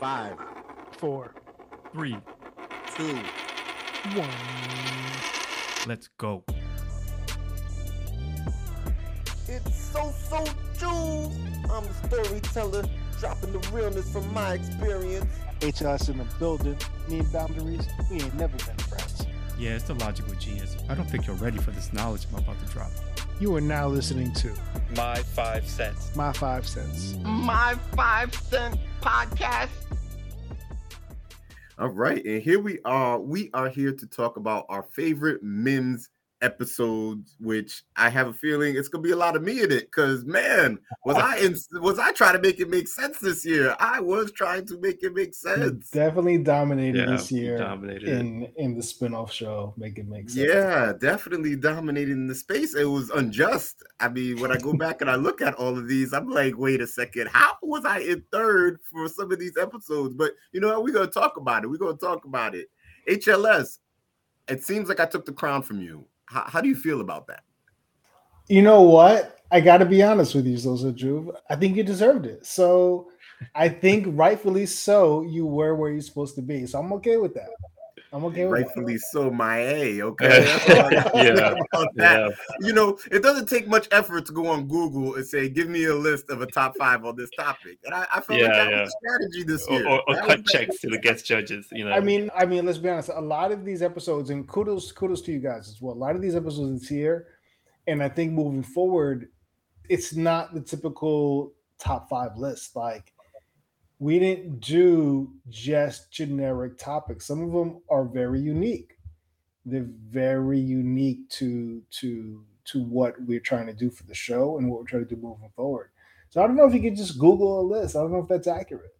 Five, four, three, two, one. let's go. It's so so true. I'm the storyteller, dropping the realness from my experience. HLS in the building. Me and boundaries, we ain't never been friends. Yeah, it's the logical genius. I don't think you're ready for this knowledge I'm about to drop. You are now listening to My five cents. My Five Cents. My five cent podcast. All right, and here we are. We are here to talk about our favorite Mims episodes, which I have a feeling it's gonna be a lot of me in it. Cause man, was I in was I trying to make it make sense this year? I was trying to make it make You sense. definitely dominated Yeah, this year dominated it. in in the spin-off show. Make it make sense. Yeah, definitely dominating the space. It was unjust. I mean, when I go back and I look at all of these, I'm like, wait a second, how was I in third for some of these episodes? But you know what? We're gonna talk about it. We're gonna talk about it. HLS, it seems like I took the crown from you. How, how do you feel about that? You know what? I got to be honest with you, Zosa Juve. I think you deserved it. So I think rightfully so, you were where you're supposed to be. So I'm okay with that. I'm okay with Rightfully so, my A. Okay. That's all I gotta say Yeah, about that. Yeah. You know, it doesn't take much effort to go on Google and say, "Give me a list of a top five on this topic." And I, I felt Yeah, like that yeah. was a strategy this Or, year. or, or That cut checks to the guest judges. You know. I mean, I mean, let's be honest. A lot of these episodes, and kudos, kudos to you guys as well. A lot of these episodes this year, and I think moving forward, it's not the typical top five list. Like we didn't do just generic topics. Some of them are very unique. They're very unique to to to what we're trying to do for the show and what we're trying to do moving forward. So I don't know if you could just Google a list. I don't know if that's accurate.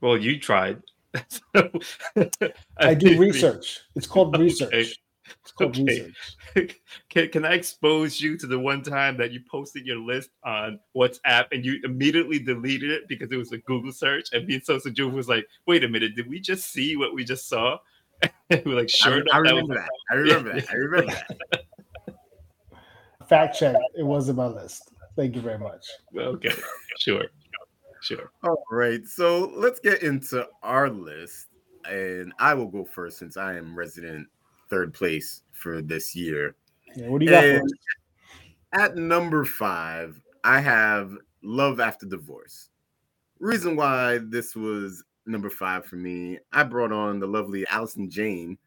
well, you tried. So- I do research. It's called Okay. research. It's called Okay. can, can I expose you to the one time that you posted your list on WhatsApp and you immediately deleted it because it was a Google search? And being so Sosa Juve was like, wait a minute, did we just see what we just saw? And we're like, sure I enough, that was remember that. I remember that. I remember that. Fact check. It wasn't my list. Thank you very much. okay, sure, sure. All right, so let's get into our list, and I will go first since I am resident third place for this year. Yeah, what do you got And us? at number five, I have Love After Divorce. Reason why this was number five for me, I brought on the lovely Allison Jane,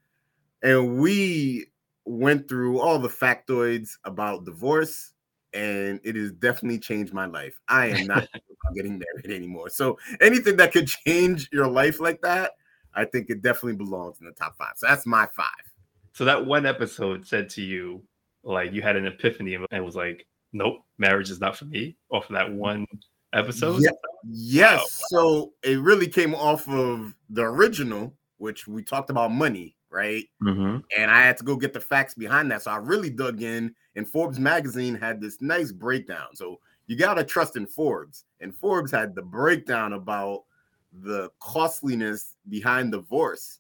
and we went through all the factoids about divorce, and it has definitely changed my life. I am not getting married anymore. So anything that could change your life like that, I think it definitely belongs in the top five. So that's my five. So that one episode said to you, like you had an epiphany and was like, nope, marriage is not for me. Off of that one episode. Yeah. Yes. So it really came off of the original, which we talked about money, right? Mm-hmm. And I had to go get the facts behind that. So I really dug in, and Forbes magazine had this nice breakdown. So you got to trust in Forbes. And Forbes had the breakdown about the costliness behind divorce.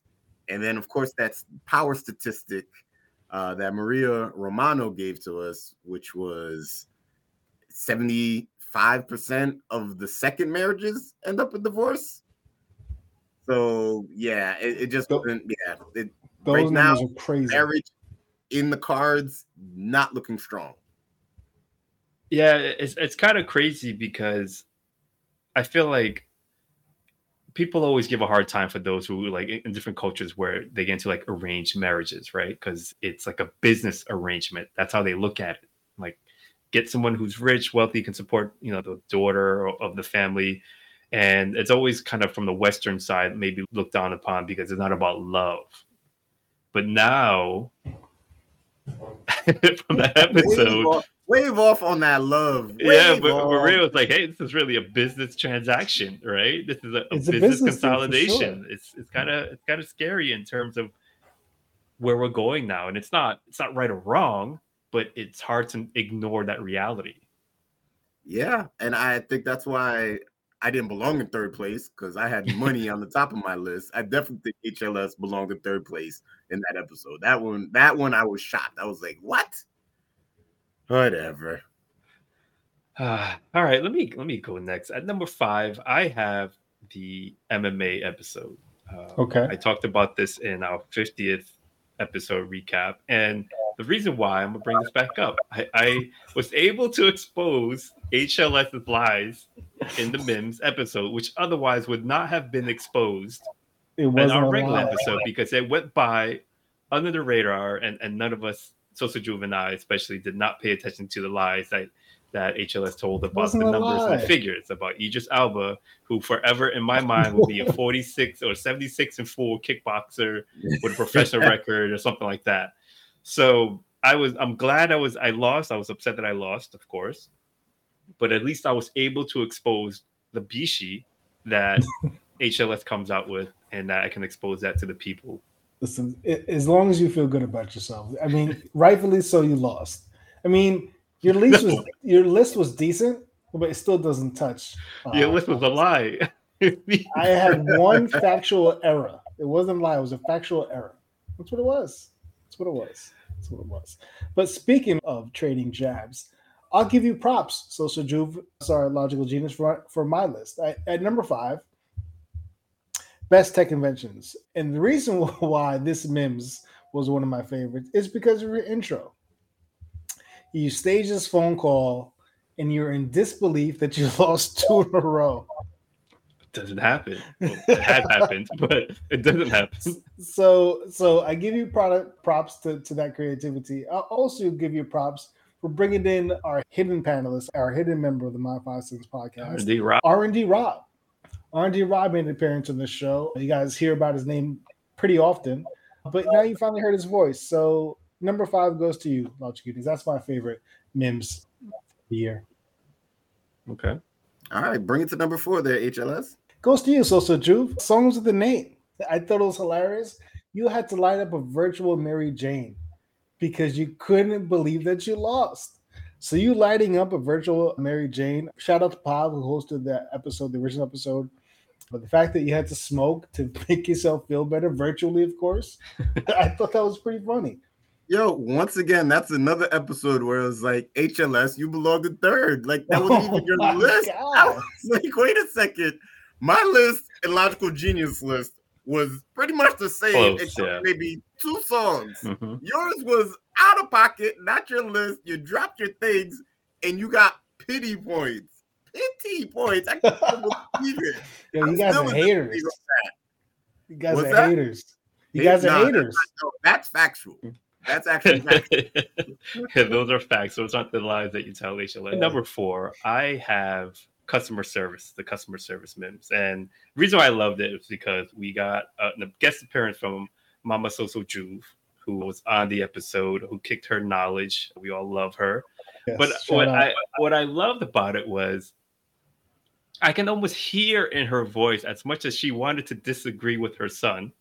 And then, of course, that's power statistic uh, that Maria Romano gave to us, which was 75% of the second marriages end up with divorce. So, yeah, it, it just Tho- wasn't, yeah, it, Those right now, are crazy. marriage in the cards, not looking strong. Yeah, it's it's kind of crazy because I feel like people always give a hard time for those who like in different cultures where they get into like arranged marriages, right? Because it's like a business arrangement. That's how they look at it. Like get someone who's rich, wealthy, can support, you know, the daughter of the family. And it's always kind of from the Western side, maybe looked down upon because it's not about love. But now, from that episode, wave off on that love. yeah, Wave but off. Maria was like, "Hey, this is really a business transaction, right? This is a, a It's a business, business thing for consolidation. It's it's kind of it's kind of scary in terms of where we're going now, and it's not it's not right or wrong, but it's hard to ignore that reality. Yeah, and I think that's why I didn't belong in third place because I had money on the top of my list. I definitely think HLS belonged in third place in that episode. That one, that one, I was shocked. I was like, "What? Whatever." Uh, all right, let me let me go next. At number five, I have the MMA episode. Uh, Okay. I talked about this in our 50th episode recap. And the reason why I'm gonna bring this back up, I, I was able to expose HLS's lies in the Mims episode, which otherwise would not have been exposed It in wasn't our a regular lie. episode because it went by under the radar and, and none of us, social juvenile especially, did not pay attention to the lies that that HLS told about the numbers lie. and figures about Idris Elba, who forever in my mind will be a 46 or 76 and 4 kickboxer with a professional record or something like that. So I was I'm glad I was I lost. I was upset that I lost, of course. But at least I was able to expose the Bishi that HLS comes out with and that I can expose that to the people. Listen, as long as you feel good about yourself. I mean, rightfully so, you lost. I mean, your list was your list was decent, but it still doesn't touch. uh, yeah, this was a lie. I had one factual error. It wasn't a lie. It was a factual error. That's what it was. That's what it was. That's what it was. But speaking of trading jabs, I'll give you props. Social Juve, sorry, Logical Genius for for my list. I, at number five, best tech inventions, and the reason why this Mims was one of my favorites is because of your intro. You stage this phone call, and you're in disbelief that you lost two in a row. It doesn't happen. Well, it has happened, but it doesn't happen. so so I give you product props to, to that creativity. I'll also give you props for bringing in our hidden panelist, our hidden member of the My Five Cents podcast, Indeed, Rob. R and D Rob. R and D Rob made an appearance on this show. You guys hear about his name pretty often, but now you finally heard his voice. So number five goes to you, Logic Cuties. That's my favorite Mims of the year. Okay. All right, bring it to number four there, HLS. Goes to you, Sosa Juve. Songs with the name. I thought it was hilarious. You had to light up a virtual Mary Jane because you couldn't believe that you lost. So you lighting up a virtual Mary Jane. Shout out to Pav who hosted that episode, the original episode. But the fact that you had to smoke to make yourself feel better virtually, of course, I thought that was pretty funny. Yo, once again, that's another episode where it was like HLS, you belong to third. Like that wasn't even your Oh list. I was like, wait a second. My list and Logical Genius list was pretty much the same, Close, except yeah. maybe two songs. Mhm. Yours was out of pocket, not your list. You dropped your things, and you got pity points. Pity points. I can't believe it. Yo, I'm you guys still are haters. You guys What's are that? haters. You guys are nah, haters. No, that's factual. That's actually factual. yeah, those are facts. So it's not the lies that you tell HLA. Number four, I have customer service, the customer service memes. And the reason why I loved it is because we got uh, a, a guest appearance from Mama Soso Juve, who was on the episode, who kicked her knowledge. We all love her. Yes, But what out. I what I loved about it was I can almost hear in her voice as much as she wanted to disagree with her son.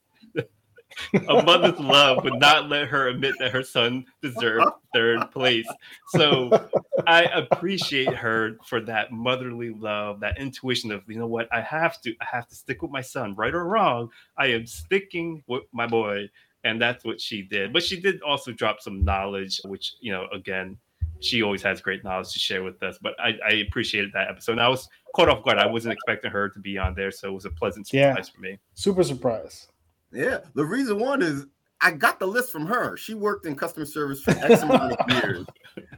a mother's love would not let her admit that her son deserved third place. So I appreciate her for that motherly love, that intuition of, you know what, I have to, I have to stick with my son, right or wrong. I am sticking with my boy. And that's what she did. But she did also drop some knowledge, which, you know, again, she always has great knowledge to share with us. But I, I appreciated that episode. And I was caught off guard. I wasn't expecting her to be on there. So it was a pleasant Yeah. surprise for me. super surprise. Yeah, the reason one is I got the list from her. She worked in customer service for X amount of years,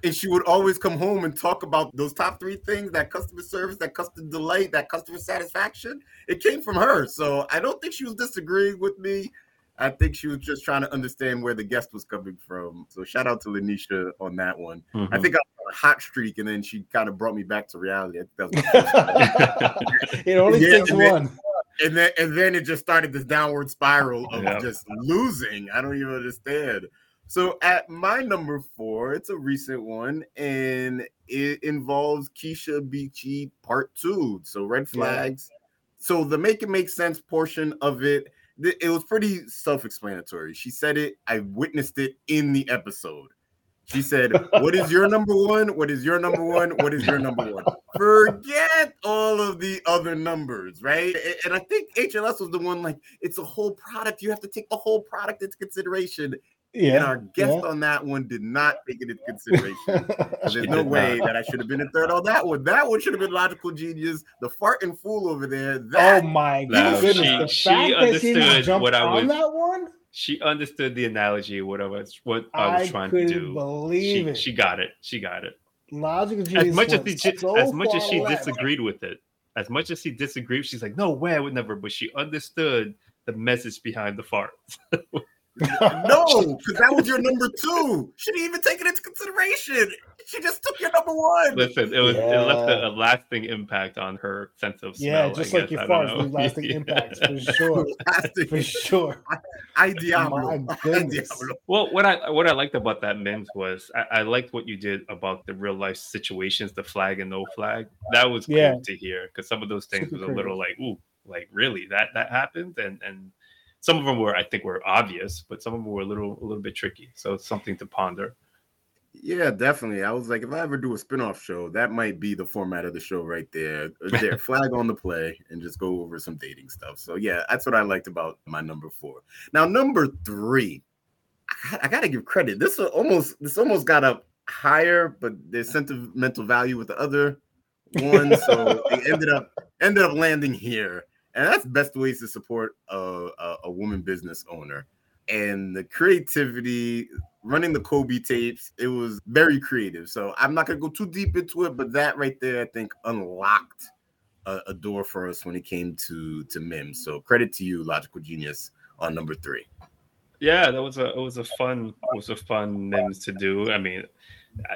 and she would always come home and talk about those top three things: that customer service, that customer delight, that customer satisfaction. It came from her, so I don't think she was disagreeing with me. I think she was just trying to understand where the guest was coming from. So shout out to Lanisha on that one. I Mhm. think I was on a hot streak, and then she kind of brought me back to reality. I think that was it only Yeah, takes and then- one. and then and then it just started this downward spiral of Yeah. just losing. I don't even understand. So at my number four, it's a recent one, and it involves Keisha Beachy Part Two. So red Yeah. flags. So the make it make sense portion of it, th- it was pretty self-explanatory. She said it. I witnessed it in the episode. She said, What is your number one? What is your number one? What is your number one? Forget all of the other numbers, right? And I think HLS was the one like, it's a whole product. You have to take the whole product into consideration. Yeah. and our guest on that one did not take it into consideration. There's no way that I should have been in third on that one. That one should have been logical genius. The farting fool over there. oh my No, goodness. she- the she fact that she didn't understood jump what I on was- that one, She understood the analogy, what I was what I was I trying to couldn't do. believe She, it. she got it. She got it. Logical genius. As much as went she, so as much as she left. disagreed with it, as much as she disagreed, she's like, "No way, I would never." But she understood the message behind the fart. no, because that was your number two. She didn't even take it into consideration. She just took your number one. Listen, it was it left a, a lasting impact on her sense of smell. Yeah, I just like guess. your I don't farts lasting Yeah. impacts for sure. Plastic. For sure. I Diablo. My goodness. Diablo. Well, what I what I liked about that Mims was I, I liked what you did about the real life situations, the flag and no flag. That was cool Yeah. to hear because some of those things Super was a little like, ooh, like really that that happened, and and some of them were I think were obvious, but some of them were a little a little bit tricky. So it's something to ponder. Yeah, definitely. I was like, if I ever do a spin-off show, that might be the format of the show right there. Uh, There, flag on the play and just go over some dating stuff. So yeah, that's what I liked about my number four. Now, number three, I, I gotta give credit. This almost this almost got up higher, but there's sentimental value with the other one. So it ended up ended up landing here. And that's best ways to support a, a, a woman business owner. And the creativity, running the Kobe tapes, it was very creative. So I'm not gonna go too deep into it, but that right there, I think, unlocked a, a door for us when it came to to Mims. So credit to you, Logical Genius, on number three. Yeah, that was a it was a fun it was a fun Mims to do. I mean,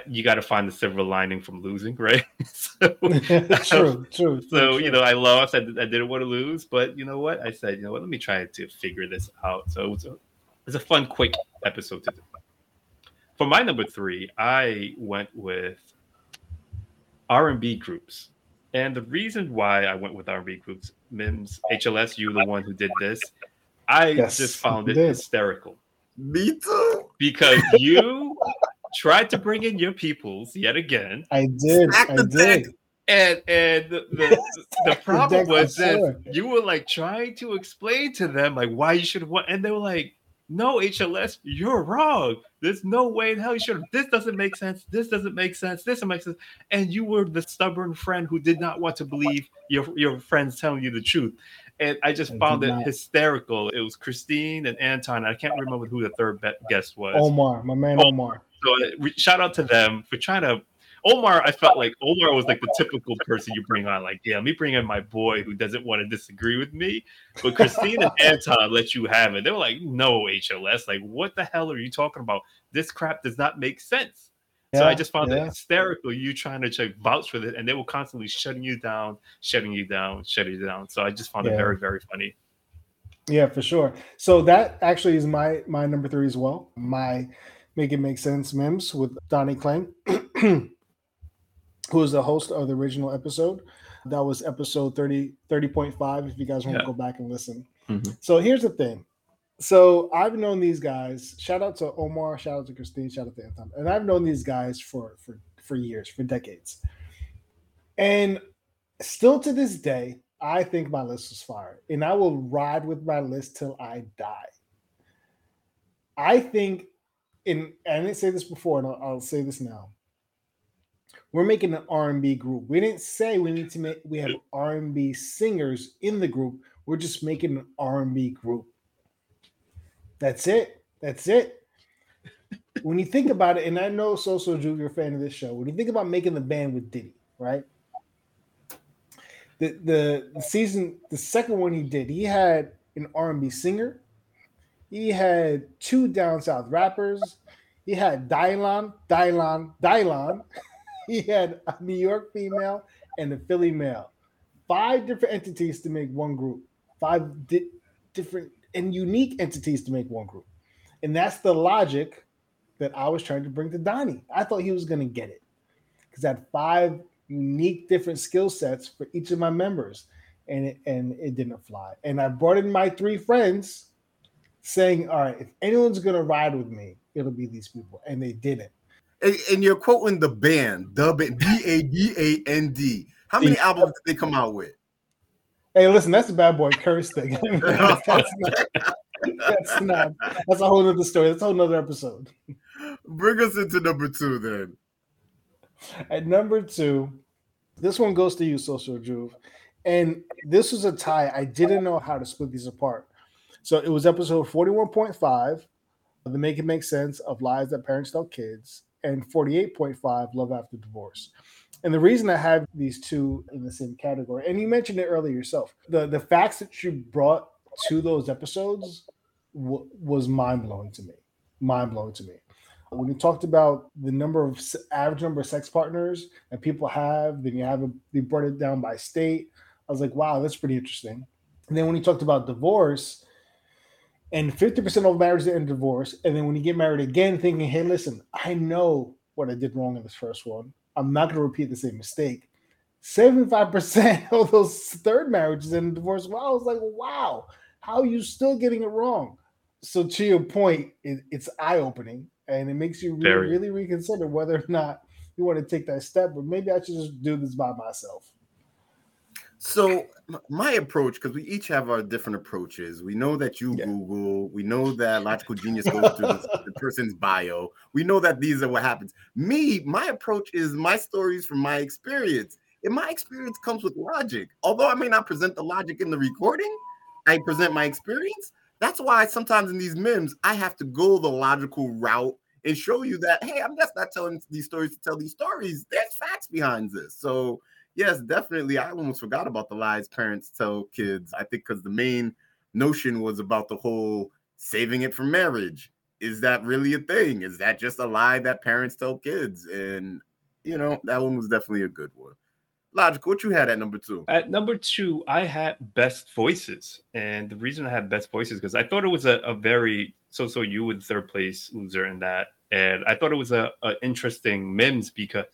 you got to find the silver lining from losing, right? so, true, true. So true. you know, I lost. I, I didn't want to lose, but you know what? I said, you know what? Let me try to figure this out. So it was a, it was a fun, quick episode to do. For my number three, I went with R and B groups, and the reason why I went with R and B groups, Mims, HLS, you the one who did this. I Yes, just found it did. hysterical Me too. because you tried to bring in your peoples yet again, I did. I the deck. did. and and the, the, the problem deck was that sure. you were like trying to explain to them like why you should have won, and they were like, "No, HLS, you're wrong. There's no way in hell you should. This doesn't make sense. This doesn't make sense. This doesn't make sense." And you were the stubborn friend who did not want to believe your your friends telling you the truth. And I just I found it not. hysterical. It was Christine and Anton. I can't remember who the third be- guest was. Omar, my man Oh. Omar. So uh, re- shout out to them for trying to. Omar, I felt like Omar was like the typical person you bring on. Like, yeah, let me bring in my boy who doesn't want to disagree with me. But Christine and Anton let you have it. They were like, no, HLS. Like, what the hell are you talking about? This crap does not make sense. so I just found it hysterical. You trying to check vouch for it, and they were constantly shutting you down, shutting you down, shutting you down. So I just found it very, very funny. Yeah, for sure. So that actually is my my number three as well. My make it make sense Mims with Donnie Klang, who is the host of the original episode. That was episode 30, 30.5, if you guys want Yeah. to go back and listen. Mhm. So here's the thing. So I've known these guys. Shout out to Omar, shout out to Christine, shout out to Anton. And I've known these guys for for for years, for decades. And still to this day, I think my list was fire. And I will ride with my list till I die. I think in I didn't say this before, and I'll, I'll say this now. We're making an R&B group. We didn't say we need to make we have R&B singers in the group. We're just making an R&B group. That's it. That's it. when you think about it, and I know Soso Drew, you're a fan of this show. When you think about making the band with Diddy, right? The, the the season, the second one he did, he had an R&B singer. He had two down south rappers. He had Dylan, Dylan, Dylan. He had a New York female and a Philly male. Five different entities to make one group. Five di- different and unique entities to make one group. And that's the logic that I was trying to bring to Donnie. I thought he was going to get it because I had five unique different skill sets for each of my members, and it, and it didn't fly. And I brought in my three friends, saying, "All right, if anyone's going to ride with me, it'll be these people," and they didn't. And, and you're quoting the band, the band, B A D A N D. How many albums did they come out with? Hey, listen, that's a bad boy curse thing. That's not- That's not. That's a whole other story. That's a whole other episode. Bring us into number two then. At number two, this one goes to you, Social Juve. And this was a tie. I didn't know how to split these apart. So it was episode 41.5, The Make It Make Sense of Lies That Parents Tell Kids, and 48.5, Love After Divorce. And the reason I have these two in the same category, and you mentioned it earlier yourself, the, the facts that you brought to those episodes w- was mind blowing to me. Mind blowing to me when you talked about the number of average number of sex partners that people have, then you have a, you brought it down by state. I was like, wow, that's pretty interesting. And then when you talked about divorce, and 50% of marriages end in divorce, and then when you get married again, thinking, hey, listen, I know what I did wrong in this first one. I'm not going to repeat the same mistake. 75% of those third marriages end in divorce. Well, I was like, wow, how are you still getting it wrong? So to your point, it, it's eye opening and it makes you really, really reconsider whether or not you want to take that step. But maybe I should just do this by myself. So my approach, because we each have our different approaches. We know that you yeah. Google. We know that Logical Genius goes through the, the person's bio. We know that these are what happens. Me, my approach is my stories from my experience. And my experience comes with logic. Although I may not present the logic in the recording, I present my experience. That's why sometimes in these memes, I have to go the logical route and show you that, hey, I'm just not telling these stories to tell these stories. There's facts behind this. So, yes, definitely. I almost forgot about the lies parents tell kids. I think because the main notion was about the whole saving it for marriage. Is that really a thing? Is that just a lie that parents tell kids? And, you know, that one was definitely a good one. Logical, what you had at number two? At number two, I had best voices. And the reason I had best voices because I thought it was a, a very so so you would third place loser in that. And I thought it was a, a interesting Mims because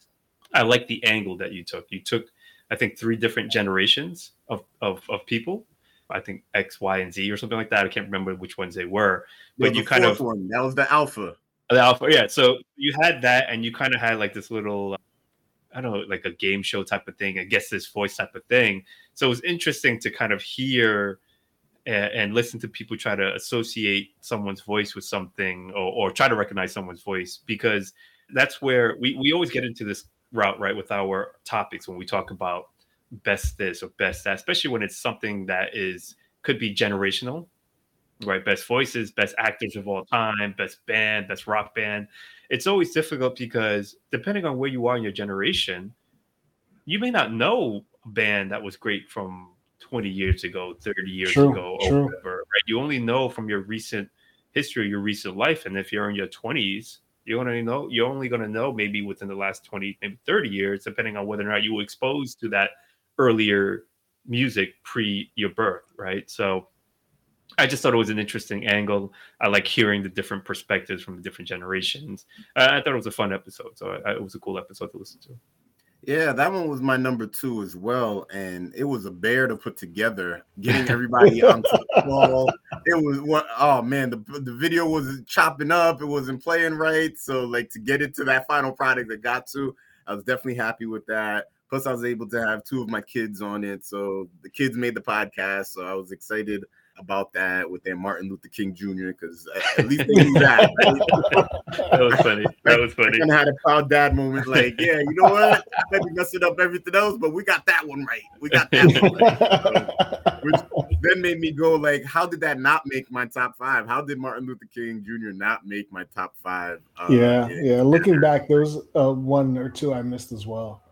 I like the angle that you took. You took, I think, three different generations of, of, of people. I think X, Y, and Z or something like that. I can't remember which ones they were. But you kind of one. that was the alpha. The alpha, yeah. So you had that, and you kind of had like this little uh, I don't know, like a game show type of thing, I guess this voice type of thing. So it was interesting to kind of hear and, and listen to people try to associate someone's voice with something or, or, try to recognize someone's voice because that's where we, we always get into this route, right, with our topics when we talk about best this or best that, especially when it's something that is could be generational, right? Best voices, best actors of all time, best band, best rock band it's always difficult because depending on where you are in your generation, you may not know a band that was great from 20 years ago, 30 years true, ago, or true. whatever. Right? You only know from your recent history, your recent life, and if you're in your 20s, you're only know you're only going to know maybe within the last 20, maybe 30 years, depending on whether or not you were exposed to that earlier music pre your birth, right? So I just thought it was an interesting angle. I like hearing the different perspectives from the different generations. I thought it was a fun episode, so I, it was a cool episode to listen to. Yeah, that one was my number two as well, and it was a bear to put together. Getting everybody onto the call, it was what? Oh man, the the video was chopping up. It wasn't playing right, so like to get it to that final product that got to, I was definitely happy with that. Plus, I was able to have two of my kids on it, so the kids made the podcast, so I was excited about that with their Martin Luther King Jr. because at least they knew that. that was funny. That was funny. And had a proud dad moment, like, yeah, you know what? Maybe messing up everything else, but we got that one right. We got that one right. which then made me go, like, how did that not make my top five? How did Martin Luther King Jr. not make my top five? Uh, yeah, yeah. Looking back, there's uh, one or two I missed as well.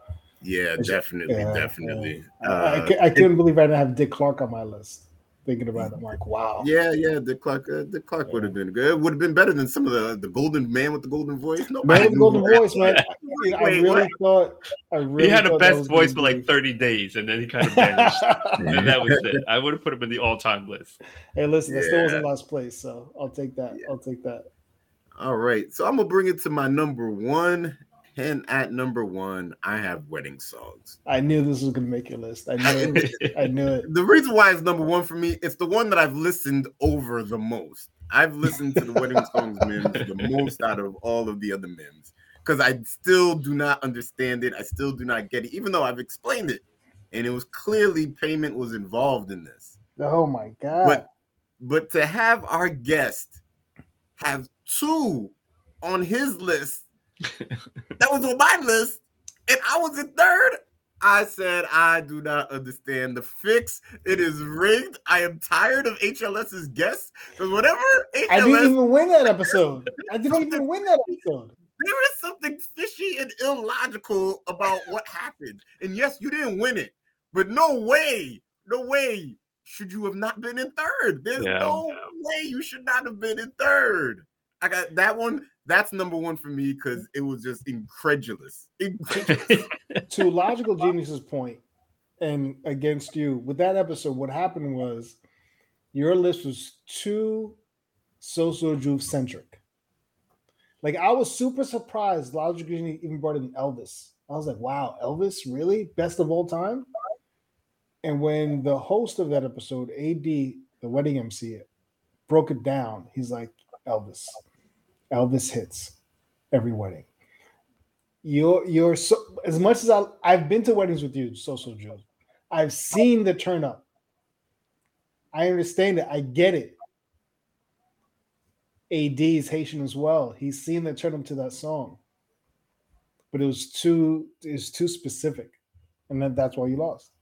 Yeah, definitely, yeah, definitely. Yeah. Uh, I, I, couldn't it, believe I didn't have Dick Clark on my list thinking about it. I'm like, wow. Yeah, yeah. The Clark, uh, the Clark yeah. would have been good. It would have been better than some of the the golden man with the golden voice. No, man with the golden that. voice, man. Wait, I really what? thought. I really he had the best voice for like 30 days, and then he kind of vanished. and that was it. I would have put him in the all time list. Hey, listen, yeah. that still was in last place, so I'll take that. Yeah. I'll take that. All right, so I'm gonna bring it to my number one, and at number one, I have wedding songs. I knew this was gonna make your list. I knew it. I knew it. The reason why it's number one for me, it's the one that I've listened over the most. I've listened to the wedding songs memes the most out of all of the other memes because I still do not understand it. I still do not get it, even though I've explained it, and it was clearly payment was involved in this. Oh my god! But but to have our guest have two on his list, that was on my list, and I was in third. I said, I do not understand the fix. It is rigged. I am tired of HLS's guests because whatever HLS, I didn't even win that episode. I didn't even win that episode. there is something fishy and illogical about what happened. And yes, you didn't win it, but no way, no way should you have not been in third. There's Yeah. no way you should not have been in third. I got that one. That's number one for me because it was just incredulous. Incredulous. to logical genius's point and against you with that episode what happened was your list was too social juve centric like i was super surprised logical genius even brought in elvis i was like wow elvis really best of all time and when the host of that episode ad the wedding mc broke it down he's like elvis elvis hits every wedding you're you're so as much as I I've been to weddings with you, social Jew. I've seen the turn up. I understand it. I get it. AD is Haitian as well. He's seen the turn up to that song, but it was too it's too specific, and then that's why you lost.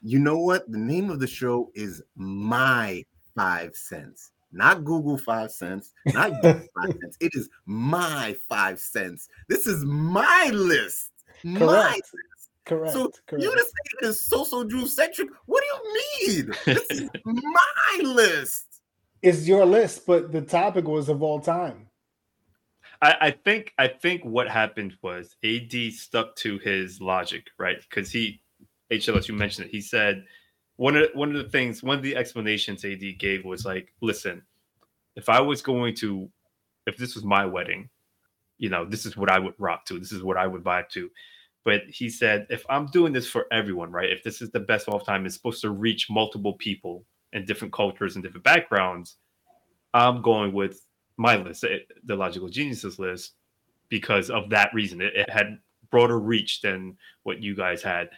you know what? The name of the show is My Five Cents, not Google Five Cents, not Google Five Cents. It is My Five Cents. This is my list. My Correct. Correct. So correct. you to say it is social Drew centric? What do you mean? This is my list. it's your list, but the topic was of all time. I, I think I think what happened was AD stuck to his logic, right? Because he HLS, you mentioned it. He said one of one of the things, one of the explanations AD gave was like, listen, if I was going to, if this was my wedding, you know, this is what I would rock to. This is what I would vibe to. But he said, if I'm doing this for everyone, right? If this is the best of all time, it's supposed to reach multiple people and different cultures and different backgrounds. I'm going with my list, eh, the Logical Geniuses list, because of that reason. It, it had broader reach than what you guys had.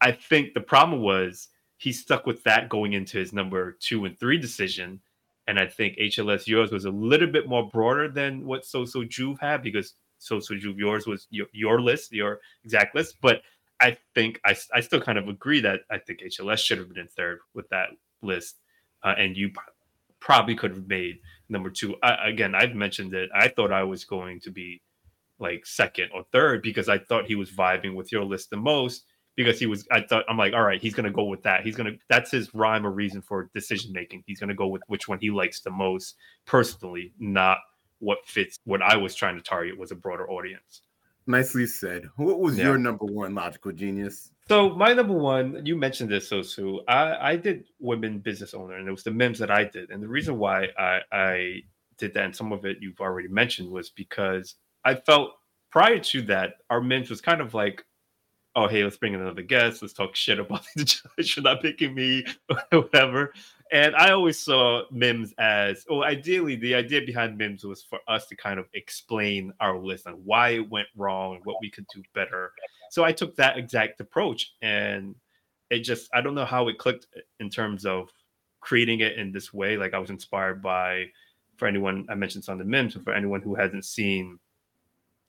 I think the problem was he stuck with that going into his number two and three decision. And I think HLS yours was a little bit more broader than what So So Juve had because So So Juve yours was your, your list, your exact list. But I think I, I still kind of agree that I think HLS should have been in third with that list. Uh, and you probably could have made number two. I, again, I've mentioned that I thought I was going to be like second or third because I thought he was vibing with your list the most because he was I thought I'm like, all right, he's gonna go with that. He's gonna that's his rhyme or reason for decision making. He's gonna go with which one he likes the most personally, not what fits what I was trying to target was a broader audience. Nicely said. What was Yeah. your number one logical genius? So my number one, you mentioned this, Sosu. I, I did women business owner, and it was the memes that I did. And the reason why I, I did that, and some of it you've already mentioned, was because I felt prior to that, our memes was kind of like, oh hey, let's bring in another guest, let's talk shit about the judge for not picking me, or whatever. And I always saw Mims as, well, ideally, the idea behind Mims was for us to kind of explain our list and why it went wrong what we could do better. So I took that exact approach, and it just, I don't know how it clicked in terms of creating it in this way. Like I was inspired by, for anyone, I mentioned some of the Mims, but for anyone who hasn't seen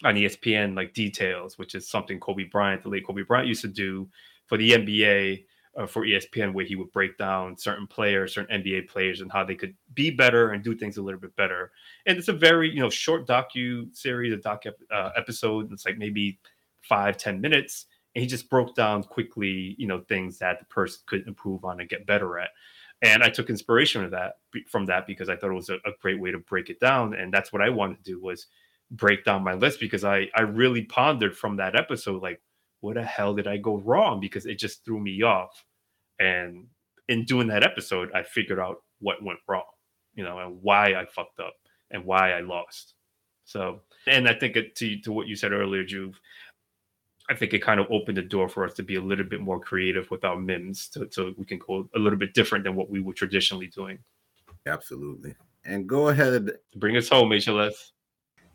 on ESPN, like details, which is something Kobe Bryant, the late Kobe Bryant, used to do for the NBA uh, for ESPN, where he would break down certain players, certain NBA players, and how they could be better and do things a little bit better. And it's a very you know short docu series, a doc uh, episode. It's like maybe five ten minutes, and he just broke down quickly, you know, things that the person could improve on and get better at. And I took inspiration of that from that because I thought it was a, a great way to break it down, and that's what I wanted to do was break down my list because I I really pondered from that episode like what the hell did I go wrong? Because it just threw me off. And in doing that episode I figured out what went wrong you know and why I fucked up and why I lost. So and I think it, to to what you said earlier Juve I think it kind of opened the door for us to be a little bit more creative with our mims to, so we can go a little bit different than what we were traditionally doing. Absolutely. And go ahead. bring us home HLS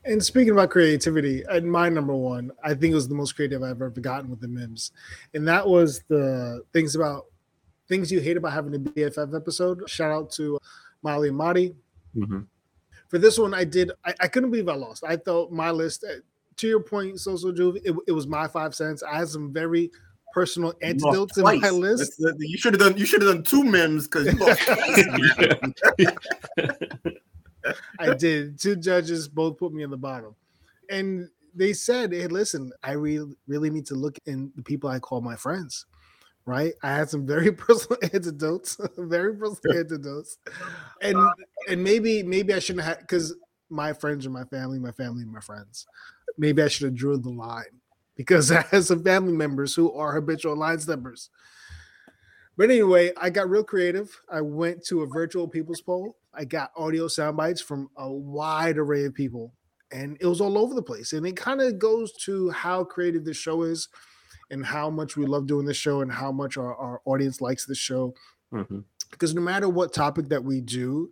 And speaking about creativity, and my number one, I think it was the most creative I've ever gotten with the Mims, and that was the things about things you hate about having a BFF episode. Shout out to Molly and Marty. Mhm. For this one, I did. I, I couldn't believe I lost. I thought my list. uh, To your point, social Juve, it, it was my five cents. I had some very personal You lost antidotes in my list. That's the- you should have done. You should have done two memes because you lost. I did. Two judges both put me in the bottom. And they said, hey, listen, I really really need to look in the people I call my friends. Right. I had some very personal antidotes, very personal antidotes. And and maybe maybe I shouldn't have because my friends are my family, my family and my friends. Maybe I should have drew the line because I have some family members who are habitual line steppers. But anyway, I got real creative. I went to a virtual people's poll. I got audio sound bites from a wide array of people, and it was all over the place. And it kind of goes to how creative this show is and how much we love doing this show and how much our, our audience likes this show. Mhm. Because no matter what topic that we do,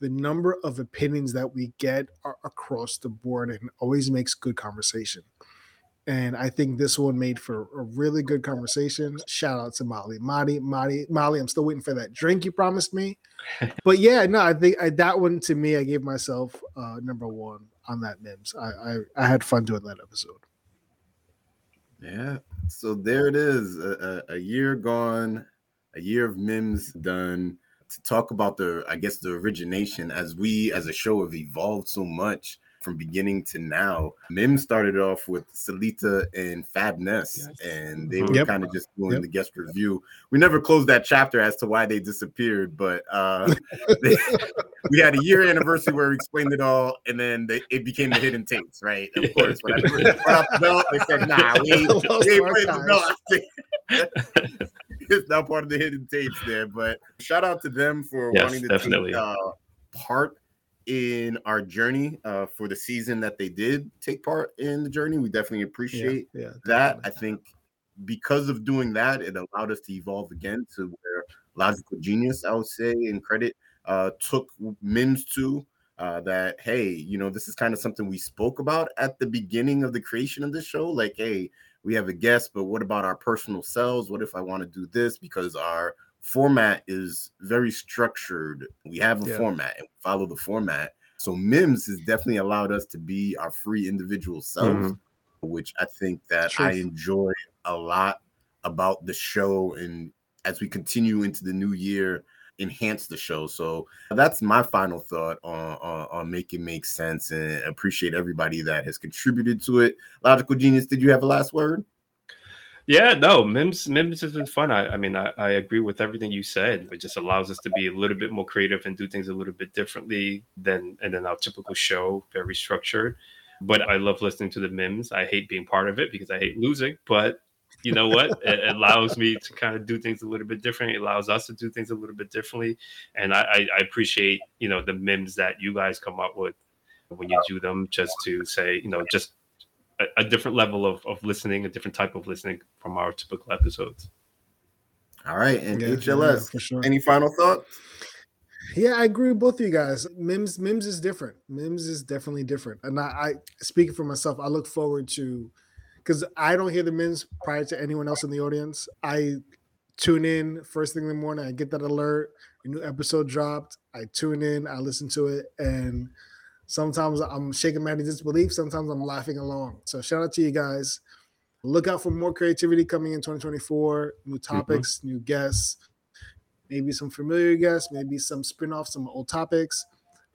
the number of opinions that we get are across the board and always makes good conversation. And I think this one made for a really good conversation. Shout out to Molly. Molly, Molly, Molly, I'm still waiting for that drink you promised me. but yeah, no, I think I, that one to me, I gave myself uh, number one on that Mims. I, I I had fun doing that episode. Yeah. So there it is. A, a, a year gone, a year of memes done. To talk about the, I guess, the origination as we as a show have evolved so much from beginning to now. Mims started off with Salita and Fab Ness, Yes. and they Mhm. were Yep. kind of just doing Yep. the guest review. We never closed that chapter as to why they disappeared, but uh, they, we had a year anniversary where we explained it all, and then they, it became the hidden tapes, right? Of course, when I brought up the belt, they said, "Nah, we Lost we ain't putting the archives. belt." it's not part of the hidden tapes there, but shout out to them for Yes, wanting to definitely. take uh, part in our journey uh, for the season that they did take part in the journey. We definitely appreciate yeah, that. I think because of doing that, it allowed us to evolve again to where Logical Genius, I would say, and credit uh, took Mims to. Uh, that hey, you know, this is kind of something we spoke about at the beginning of the creation of this show. Like, hey, we have a guest, but what about our personal selves? What if I want to do this? Because our format is very structured. We have a Yeah. format and follow the format. So Mims has definitely allowed us to be our free individual selves, mm-hmm. which I think that I enjoy a lot about the show. And as we continue into the new year, enhance the show. So that's my final thought on, on, on make it make sense and appreciate everybody that has contributed to it. Logical Genius, did you have a last word? Yeah, no, Mims Mims has been fun. I, I mean, I, I agree with everything you said. It just allows us to be a little bit more creative and do things a little bit differently than and than our typical show, very structured. But I love listening to the Mims. I hate being part of it because I hate losing. But you know what? it allows me to kind of do things a little bit different. It allows us to do things a little bit differently. And I, I, I appreciate, you know, the Mims that you guys come up with when you do them just to say, you know, just a, a different level of, of listening, a different type of listening from our typical episodes. All right. And Yeah, yeah, HLS, for sure. any final thoughts? Yeah, I agree with both of you guys. Mims, Mims is different. Mims is definitely different. And I, I speaking for myself, I look forward to because I don't hear the Mims prior to anyone else in the audience. I tune in first thing in the morning. I get that alert. A new episode dropped. I tune in. I listen to it, and sometimes I'm shaking my disbelief. Sometimes I'm laughing along. So shout out to you guys. Look out for more creativity coming in 2024. New mm-hmm. topics, new guests maybe some familiar guests, maybe some spin-offs, some old topics.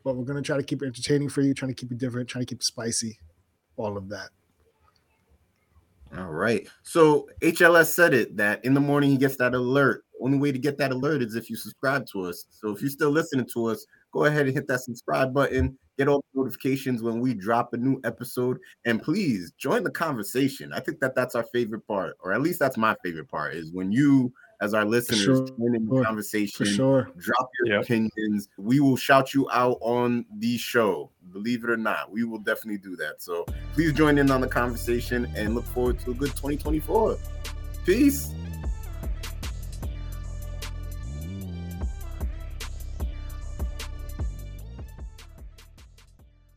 But we're gonna try to keep it entertaining for you, trying to keep it different, trying to keep it spicy, all of that. All right. So HLS said it that in the morning he gets that alert. Only way to get that alert is if you subscribe to us. So if you're still listening to us, go ahead and hit that subscribe button. Get all the notifications when we drop a new episode, and please join the conversation. I think that that's our favorite part, or at least that's my favorite part, is when you, as our listeners, sure. join in the For conversation sure. drop your Yep. opinions. We will shout you out on the show. Believe it or not, we will definitely do that. So please join in on the conversation and look forward to a good 2024. Peace.